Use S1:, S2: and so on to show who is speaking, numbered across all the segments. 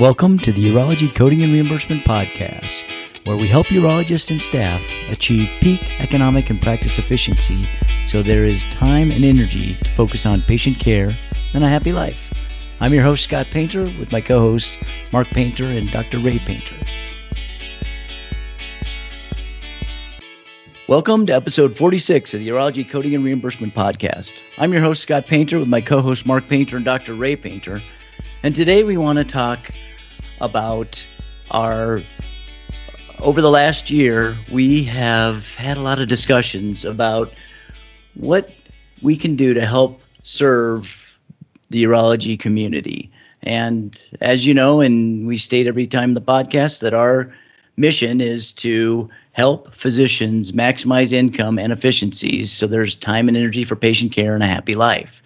S1: Welcome to the Urology Coding and Reimbursement Podcast, where we help urologists and staff achieve peak economic and practice efficiency so there is time and energy to focus on patient care and a happy life. I'm your host, Scott Painter, with my co hosts, Mark Painter and Dr. Ray Painter. Welcome to episode 46 of the Urology Coding and Reimbursement Podcast. I'm your host, Scott Painter, with my co host, Mark Painter and Dr. Ray Painter. And today we want to talk about our over the last year we have had a lot of discussions about what we can do to help serve the urology community. And as you know and we state every time the podcast that our mission is to help physicians maximize income and efficiencies so there's time and energy for patient care and a happy life.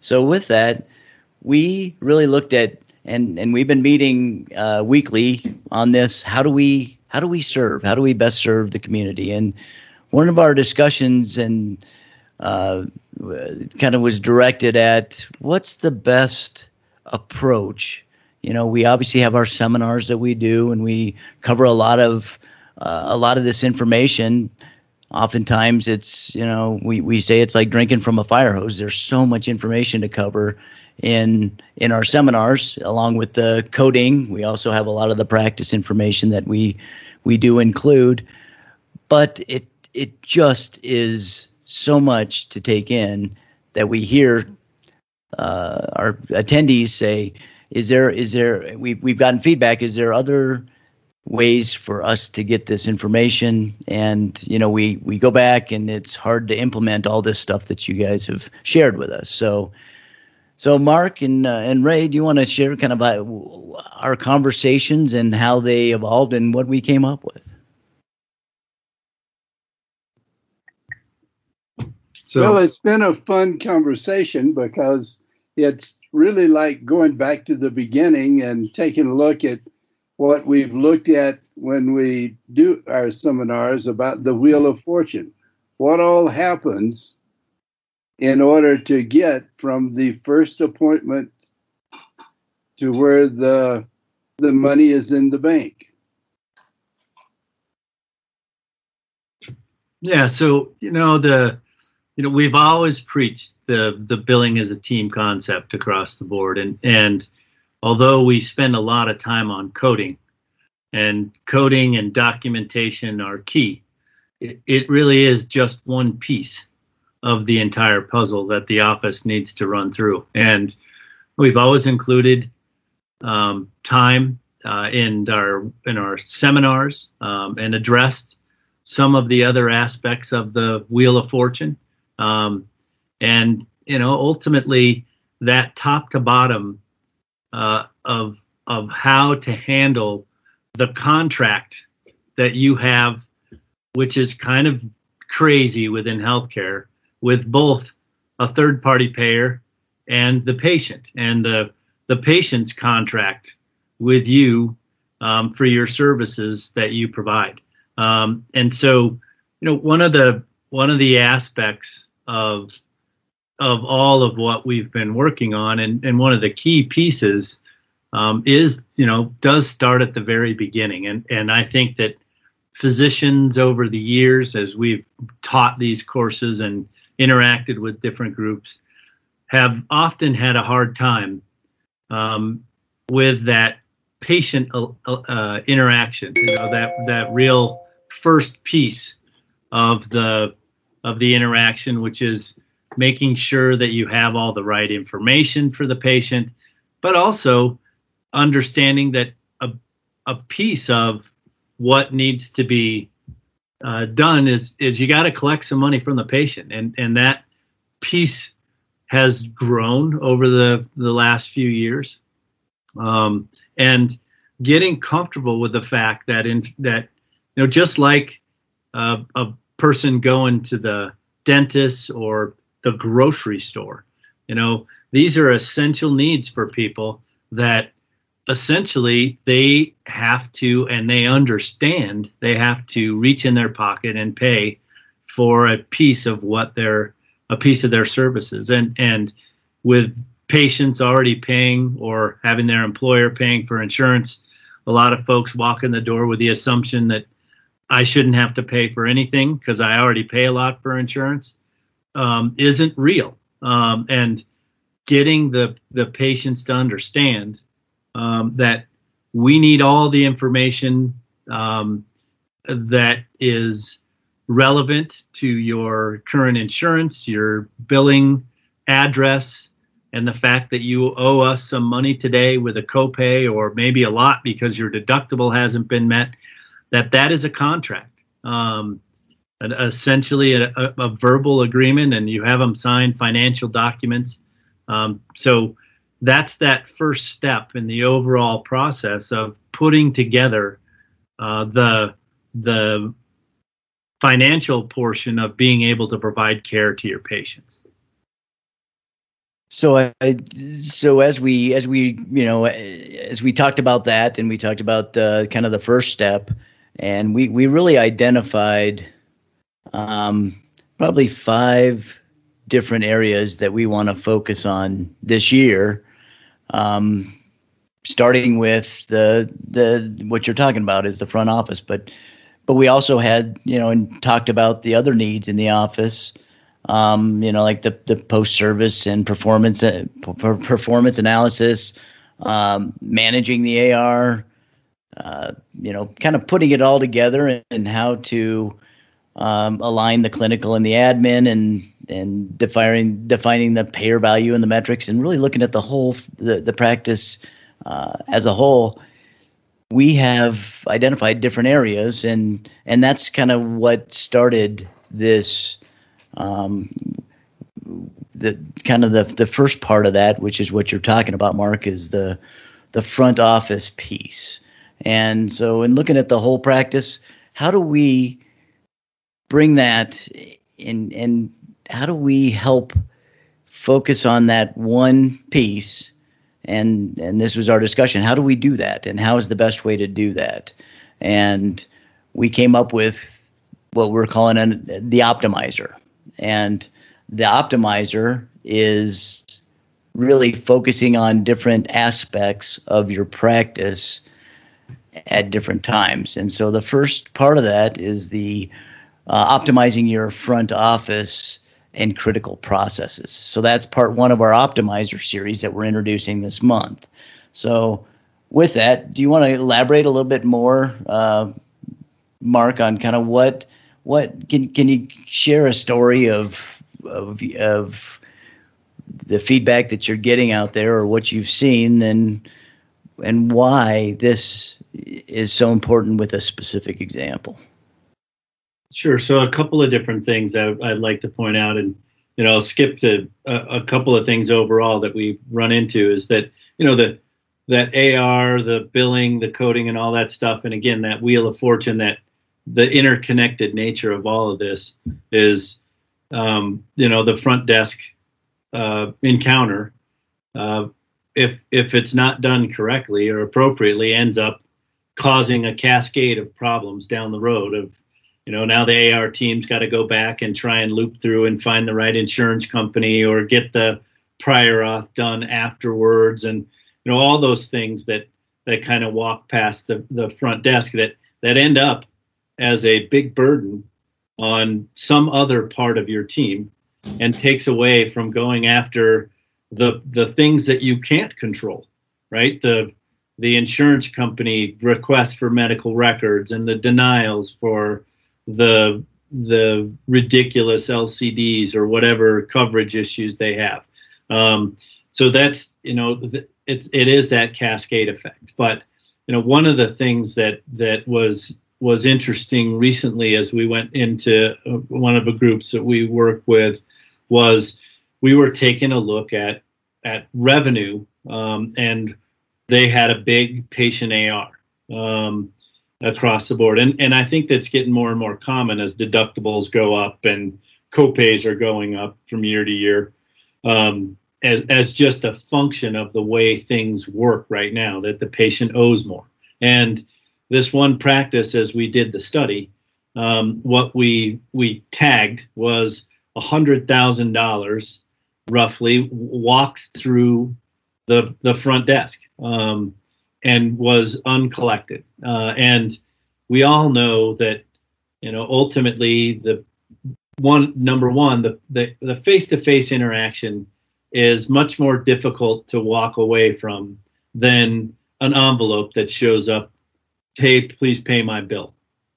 S1: So with that we really looked at and and we've been meeting uh, weekly on this. How do we how do we serve? How do we best serve the community? And one of our discussions and uh, kind of was directed at what's the best approach. You know, we obviously have our seminars that we do, and we cover a lot of uh, a lot of this information. Oftentimes, it's you know we we say it's like drinking from a fire hose. There's so much information to cover in in our seminars along with the coding. We also have a lot of the practice information that we we do include. But it it just is so much to take in that we hear uh, our attendees say is there is there we, we've gotten feedback. Is there other ways for us to get this information? And you know we we go back and it's hard to implement all this stuff that you guys have shared with us. So so, Mark and uh, and Ray, do you want to share kind of uh, our conversations and how they evolved and what we came up with?
S2: So, well, it's been a fun conversation because it's really like going back to the beginning and taking a look at what we've looked at when we do our seminars about the Wheel of Fortune. What all happens in order to get from the first appointment to where the the money is in the bank.
S3: Yeah, so you know the you know we've always preached the the billing as a team concept across the board and and although we spend a lot of time on coding and coding and documentation are key it, it really is just one piece of the entire puzzle that the office needs to run through. And we've always included um, time uh, in our in our seminars um, and addressed some of the other aspects of the Wheel of Fortune. Um, and you know, ultimately, that top to bottom uh, of of how to handle the contract that you have, which is kind of crazy within healthcare, with both a third party payer and the patient and the the patient's contract with you um, for your services that you provide. Um, and so, you know, one of the one of the aspects of of all of what we've been working on, and, and one of the key pieces um, is, you know, does start at the very beginning. And and I think that physicians over the years, as we've taught these courses and interacted with different groups have often had a hard time um, with that patient uh, uh, interaction. You know that that real first piece of the of the interaction, which is making sure that you have all the right information for the patient, but also understanding that a, a piece of what needs to be uh, done is is you got to collect some money from the patient, and and that piece has grown over the the last few years, um, and getting comfortable with the fact that in that you know just like uh, a person going to the dentist or the grocery store, you know these are essential needs for people that essentially they have to and they understand they have to reach in their pocket and pay for a piece of what their a piece of their services and and with patients already paying or having their employer paying for insurance. A lot of folks walk in the door with the assumption that I shouldn't have to pay for anything because I already pay a lot for insurance. Um, isn't real. Um, and getting the the patients to understand um, that we need all the information um, that is relevant to your current insurance, your billing address, and the fact that you owe us some money today with a copay or maybe a lot because your deductible hasn't been met, that that is a contract. Um, essentially a, a, a, verbal agreement and you have them sign financial documents. Um, so that's that first step in the overall process of putting together uh, the the financial portion of being able to provide care to your patients.
S1: So, I, so as we as we you know as we talked about that, and we talked about uh, kind of the first step, and we we really identified um, probably five different areas that we want to focus on this year. Um, starting with the the what you're talking about is the front office, but but we also had you know and talked about the other needs in the office. Um, you know, like the, the post service and performance uh, performance analysis, um, managing the AR, uh, you know, kind of putting it all together and, and how to um, align the clinical and the admin and and defining defining the payer value and the metrics and really looking at the whole the, the practice uh, as a whole we have identified different areas and and that's kind of what started this um, the kind of the the first part of that, which is what you're talking about, Mark, is the the front office piece. And so, in looking at the whole practice, how do we bring that in, and how do we help focus on that one piece? And and this was our discussion. How do we do that? And how is the best way to do that? And we came up with what we're calling an, the optimizer. And the optimizer is really focusing on different aspects of your practice at different times. And so the first part of that is the uh, optimizing your front office and critical processes. So that's part one of our optimizer series that we're introducing this month. So with that, do you want to elaborate a little bit more, uh, Mark, on kind of what what can can you share a story of of of the feedback that you're getting out there or what you've seen and and why this is so important with a specific example
S3: sure so a couple of different things I, would like to point out and you know i'll skip to a, a, couple of things overall that we run into is that you know the that ar the billing the coding and all that stuff and again that wheel of fortune that the interconnected nature of all of this is, um, you know, the front desk uh, encounter. Uh, if if it's not done correctly or appropriately, ends up causing a cascade of problems down the road. Of you know, now the AR team's got to go back and try and loop through and find the right insurance company or get the prior auth done afterwards, and you know all those things that that kind of walk past the the front desk that that end up as a big burden on some other part of your team and takes away from going after the the things that you can't control right? The the insurance company requests for medical records and the denials for the the ridiculous LCDs or whatever coverage issues they have. Um, so that's you know it's it is that cascade effect. But you know one of the things that that was was interesting recently as we went into uh, one of the groups that we work with was we were taking a look at at revenue um, and they had a big patient AR um, across the board. And and I think that's getting more and more common as deductibles go up and copays are going up from year to year um, as, as just a function of the way things work right now that the patient owes more. And this one practice as we did the study, um, what we we tagged was hundred thousand dollars roughly walked through the the front desk. Um, and was uncollected. Uh, and we all know that you know ultimately the one number one the the, the face-to-face interaction is much more difficult to walk away from than an envelope that shows up hey please pay my bill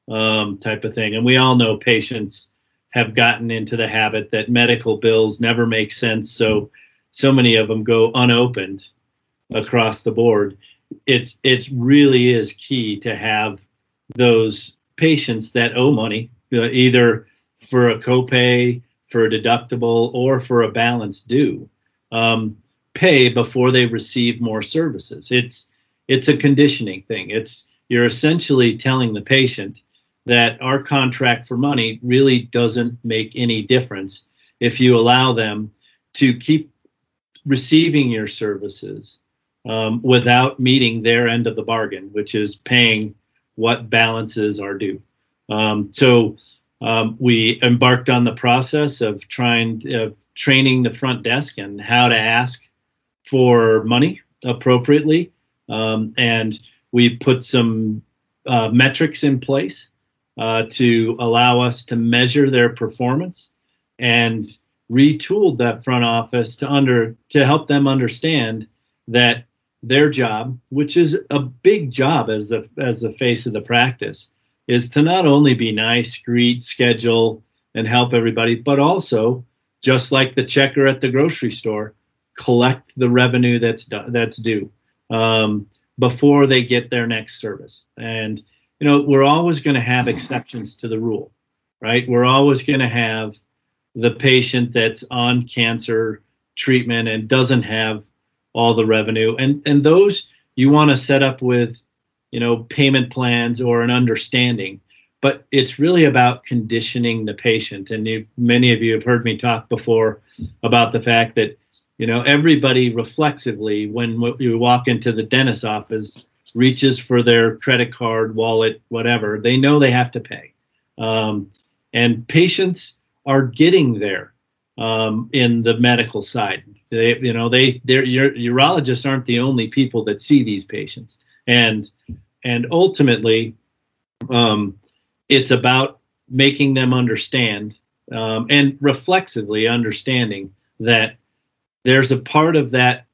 S3: um, type of thing and we all know patients have gotten into the habit that medical bills never make sense so so many of them go unopened across the board it's it really is key to have those patients that owe money either for a copay for a deductible or for a balance due um, pay before they receive more services. It's it's a conditioning thing. It's you're essentially telling the patient that our contract for money really doesn't make any difference if you allow them to keep receiving your services um, without meeting their end of the bargain, which is paying what balances are due. Um, so um, we embarked on the process of trying uh, training the front desk and how to ask for money appropriately, um, and we put some uh, metrics in place uh, to allow us to measure their performance and retooled that front office to under to help them understand that their job, which is a big job as the as the face of the practice, is to not only be nice, greet, schedule, and help everybody, but also just like the checker at the grocery store, collect the revenue that's that's due um, before they get their next service. And you know, we're always going to have exceptions to the rule, right? We're always going to have the patient that's on cancer treatment and doesn't have all the revenue. And and those you want to set up with you know payment plans or an understanding. But it's really about conditioning the patient. And you, many of you have heard me talk before about the fact that you know everybody reflexively when you walk into the dentist's office reaches for their credit card wallet whatever they know they have to pay. Um, and patients are getting there um, in the medical side. They, you know, they, their urologists aren't the only people that see these patients, and and ultimately, um, it's about making them understand um, and reflexively understanding that there's a part of that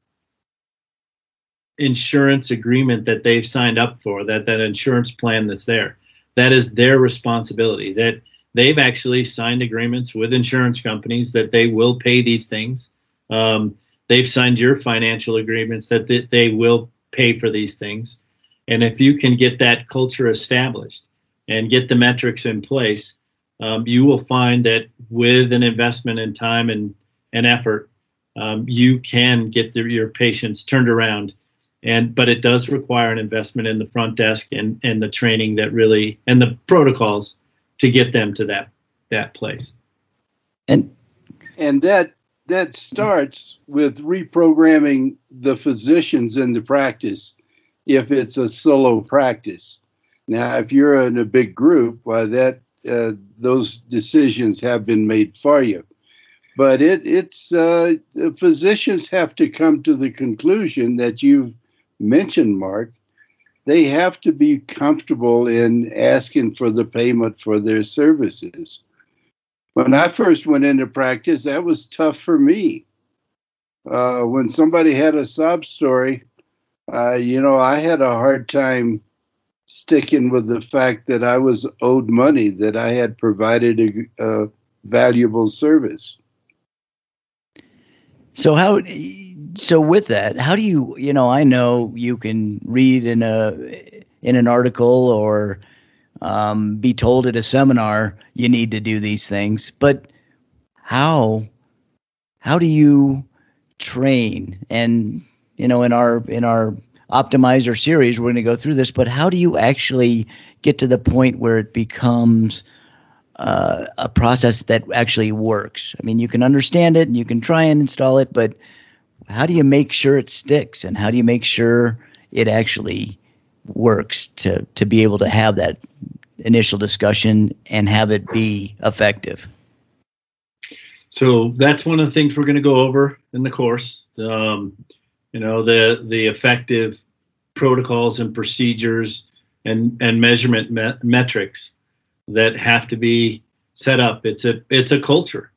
S3: insurance agreement that they've signed up for that that insurance plan that's there that is their responsibility that they've actually signed agreements with insurance companies that they will pay these things. Um, they've signed your financial agreements that th- they will pay for these things. And if you can get that culture established and get the metrics in place, um, you will find that with an investment in time and, and effort, um, you can get the, your patients turned around. And but it does require an investment in the front desk and, and the training that really and the protocols to get them to that that place.
S2: And and that that starts with reprogramming the physicians in the practice if it's a solo practice. Now, if you're in a big group, well, that uh, those decisions have been made for you. But it, it's uh, physicians have to come to the conclusion that you've mentioned, Mark, they have to be comfortable in asking for the payment for their services. When I first went into practice, that was tough for me. Uh, when somebody had a sob story, uh, you know, I had a hard time sticking with the fact that I was owed money, that I had provided a, a valuable service.
S1: So how so with that, how do you you know I know you can read in a in an article or um, be told at a seminar you need to do these things, but how how do you train? And you know in our in our optimizer series we're going to go through this but how do you actually get to the point where it becomes uh, a process that actually works? I mean you can understand it and you can try and install it but how do you make sure it sticks and how do you make sure it actually works to to be able to have that initial discussion and have it be effective
S3: So that's one of the things we're going to go over in the course. Um, you know, the the effective protocols and procedures and and measurement me- metrics that have to be set up. It's a it's a culture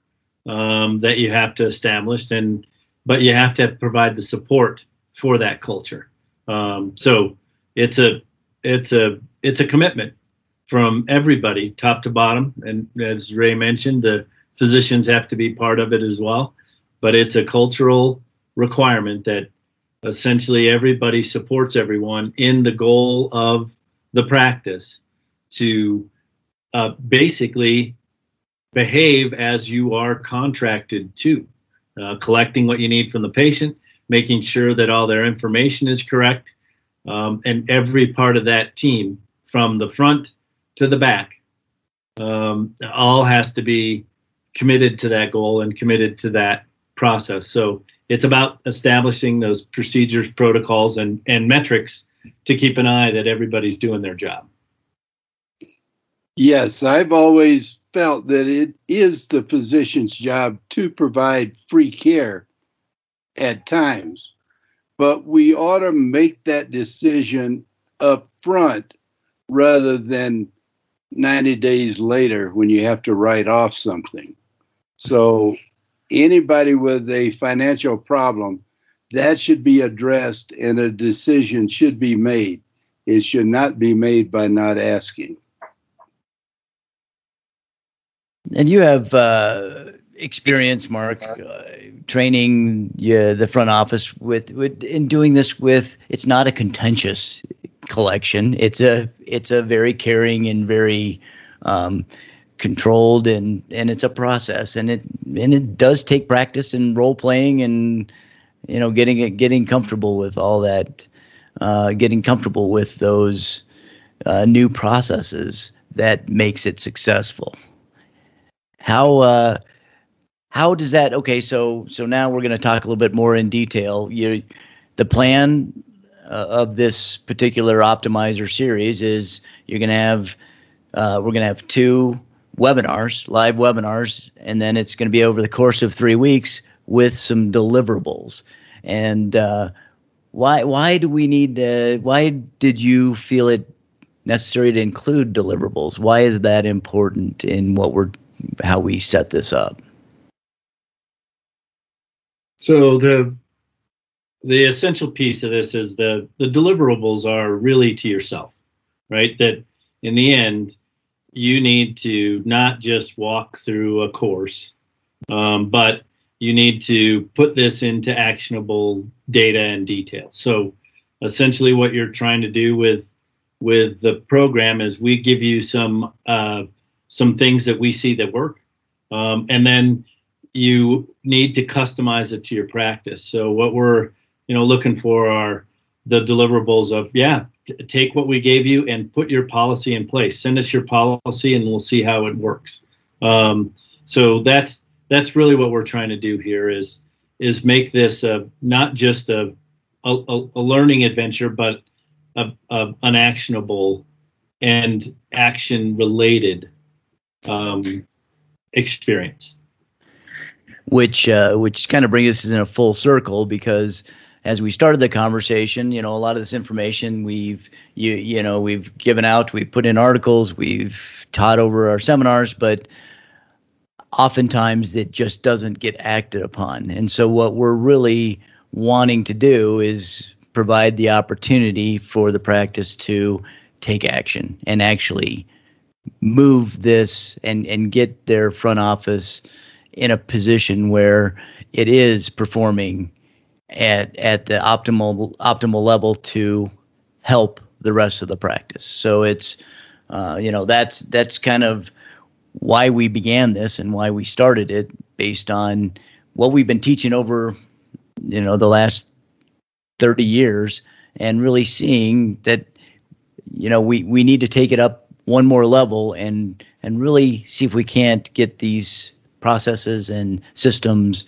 S3: um, that you have to establish, and but you have to provide the support for that culture. Um, so it's a it's a it's a commitment from everybody, top to bottom, and as Ray mentioned, the physicians have to be part of it as well. But it's a cultural requirement that essentially everybody supports everyone in the goal of the practice to uh, basically behave as you are contracted to, uh, collecting what you need from the patient, making sure that all their information is correct, um, and every part of that team, from the front to the back, um, all has to be committed to that goal and committed to that process. So it's about establishing those procedures, protocols, and, and metrics to keep an eye that everybody's doing their job.
S2: Yes, I've always felt that it is the physician's job to provide free care at times, but we ought to make that decision up front rather than 90 days later when you have to write off something. So, anybody with a financial problem, that should be addressed and a decision should be made. It should not be made by not asking.
S1: And you have uh, experience, Mark, uh, training uh, the front office with, with in doing this with. It's not a contentious collection. It's a it's a very caring and very um, controlled and and it's a process and it and it does take practice and role playing and you know getting it getting comfortable with all that uh, getting comfortable with those uh, new processes that makes it successful how uh, how does that okay so so now we're going to talk a little bit more in detail. You the plan uh, of this particular optimizer series is you're going to have uh, we're going to have two webinars live webinars and then it's going to be over the course of three weeks with some deliverables. And uh, why why do we need to, why did you feel it necessary to include deliverables? Why is that important in what we're how we set this up.
S3: So the the essential piece of this is the the deliverables are really to yourself right? That in the end you need to not just walk through a course um, but you need to put this into actionable data and details. So essentially what you're trying to do with with the program is we give you some uh, some things that we see that work. Um, and then you need to customize it to your practice. So what we're you know looking for are the deliverables of yeah t- take what we gave you and put your policy in place. Send us your policy and we'll see how it works. Um, so that's that's really what we're trying to do here is is make this a, not just a, a, a learning adventure but a, a, an actionable and action related um, experience
S1: which uh, which kind of brings us in a full circle because as we started the conversation, you know, a lot of this information we've you you know we've given out, we've put in articles, we've taught over our seminars, but oftentimes it just doesn't get acted upon. And so what we're really wanting to do is provide the opportunity for the practice to take action and actually move this and and get their front office in a position where it is performing at at the optimal optimal level to help the rest of the practice. So it's uh, you know that's that's kind of why we began this and why we started it based on what we've been teaching over you know the last 30 years and really seeing that you know we we need to take it up one more level and and really see if we can't get these processes and systems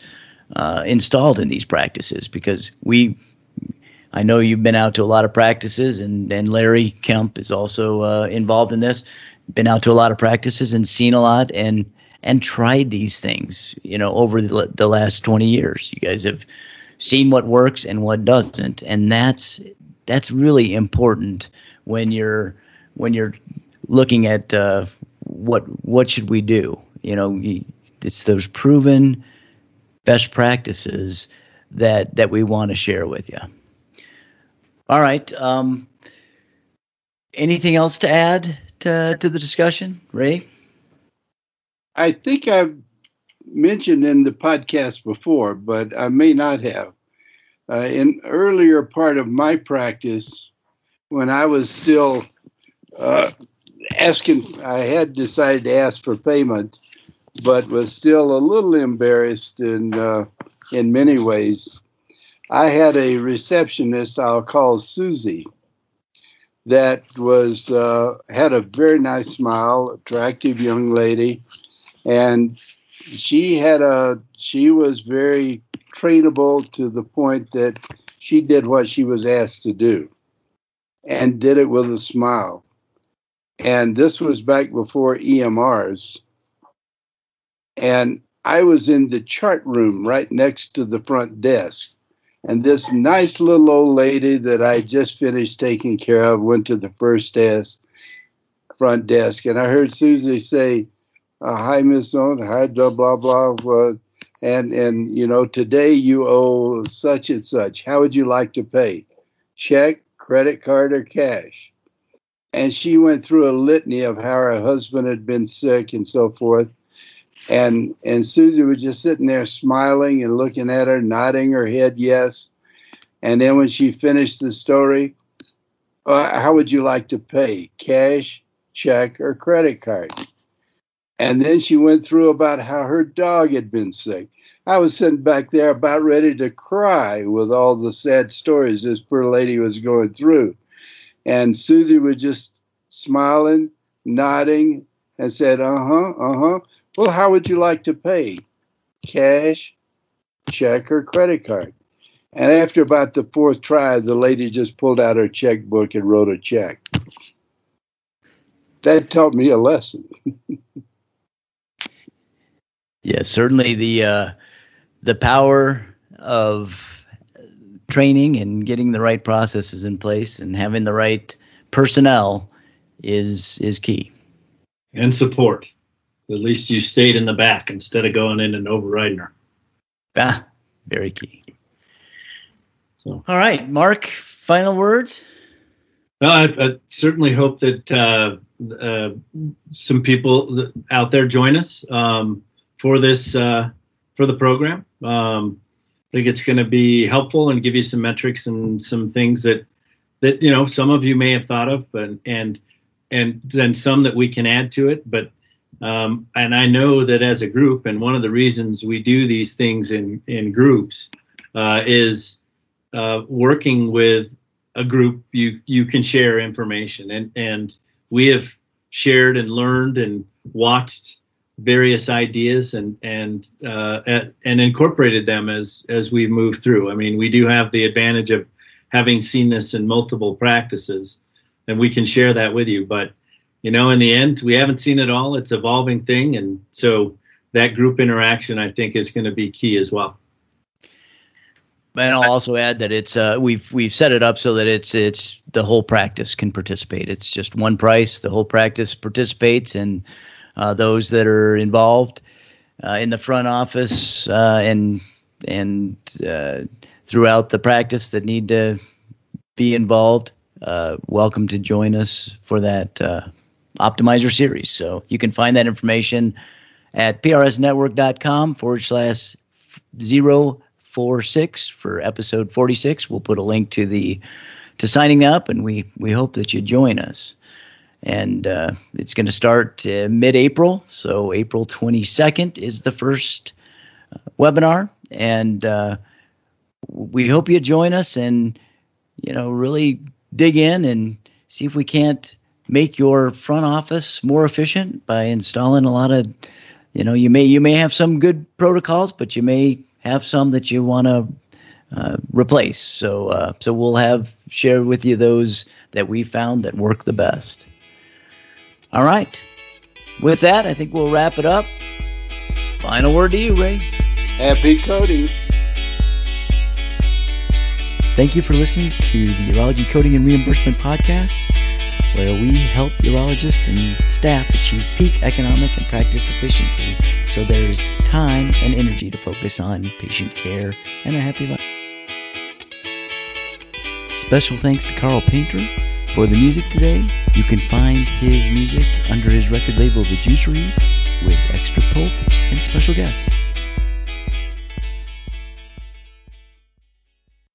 S1: uh, installed in these practices because we I know you've been out to a lot of practices and and Larry Kemp is also uh, involved in this been out to a lot of practices and seen a lot and and tried these things, you know, over the, the last 20 years. You guys have seen what works and what doesn't, and that's that's really important when you're when you're looking at uh, what what should we do. You know, it's those proven best practices that that we want to share with you. All right. Um, anything else to add to to the discussion, Ray?
S2: I think I've mentioned in the podcast before, but I may not have. Uh, in earlier part of my practice, when I was still uh, asking, I had decided to ask for payment, but was still a little embarrassed in uh, in many ways. I had a receptionist I'll call Susie that was uh, had a very nice smile, attractive young lady, and she had a she was very trainable to the point that she did what she was asked to do and did it with a smile. And this was back before EMRs. And I was in the chart room right next to the front desk. And this nice little old lady that I just finished taking care of went to the first desk, front desk. And I heard Susie say, uh, Hi, Miss Zone. Hi, blah, blah, blah. blah. And, and, you know, today you owe such and such. How would you like to pay? Check, credit card, or cash? And she went through a litany of how her husband had been sick and so forth and and Susie was just sitting there smiling and looking at her, nodding her head yes. And then when she finished the story, uh, how would you like to pay? Cash, check, or credit card? And then she went through about how her dog had been sick. I was sitting back there about ready to cry with all the sad stories this poor lady was going through. And Susie was just smiling, nodding, and said, uh huh, uh huh. Well, how would you like to pay? Cash, check, or credit card? And after about the fourth try, the lady just pulled out her checkbook and wrote a check. That taught me a lesson.
S1: yeah, certainly the uh, the power of training and getting the right processes in place and having the right personnel is is key.
S3: And support. At least you stayed in the back instead of going in and overriding her.
S1: Ah, very key. So, all right, Mark. Final words.
S3: Well, I, I certainly hope that uh, uh, some people out there join us um, for this uh, for the program. Um, I think it's going to be helpful and give you some metrics and some things that that you know some of you may have thought of, but and and then some that we can add to it. But um, and I know that as a group, and one of the reasons we do these things in in groups uh, is uh, working with a group. You you can share information, and and we have shared and learned and watched various ideas and and uh, and incorporated them as as we move through. I mean, we do have the advantage of having seen this in multiple practices, and we can share that with you. But you know, in the end, we haven't seen it all. It's evolving thing, and so that group interaction, I think, is going to be key as well.
S1: And I'll also add that it's uh, we've we've set it up so that it's it's the whole practice can participate. It's just one price. The whole practice participates, and uh, those that are involved uh, in the front office uh, and and uh, throughout the practice that need to be involved, uh, welcome to join us for that optimizer series. So you can find that information at prsnetwork.com forward slash zero four six for episode 46. We'll put a link to the to signing up, and we we hope that you join us. And uh, it's going to start uh, mid-April, so April 22nd is the first uh, webinar, and uh, we hope you join us and you know really dig in and see if we can't make your front office more efficient by installing a lot of you know you may you may have some good protocols but you may have some that you want to uh, replace. So uh, so we'll have shared with you those that we found that work the best all right with that i think we'll wrap it up Final word to you, Ray.
S2: Happy coding.
S1: Thank you for listening to the Urology Coding and Reimbursement Podcast, where we help urologists and staff achieve peak economic and practice efficiency so there's time and energy to focus on patient care and a happy life. Special thanks to Carl Painter for the music today. You can find his music under his record label, The Juicery, with extra pulp and special guests.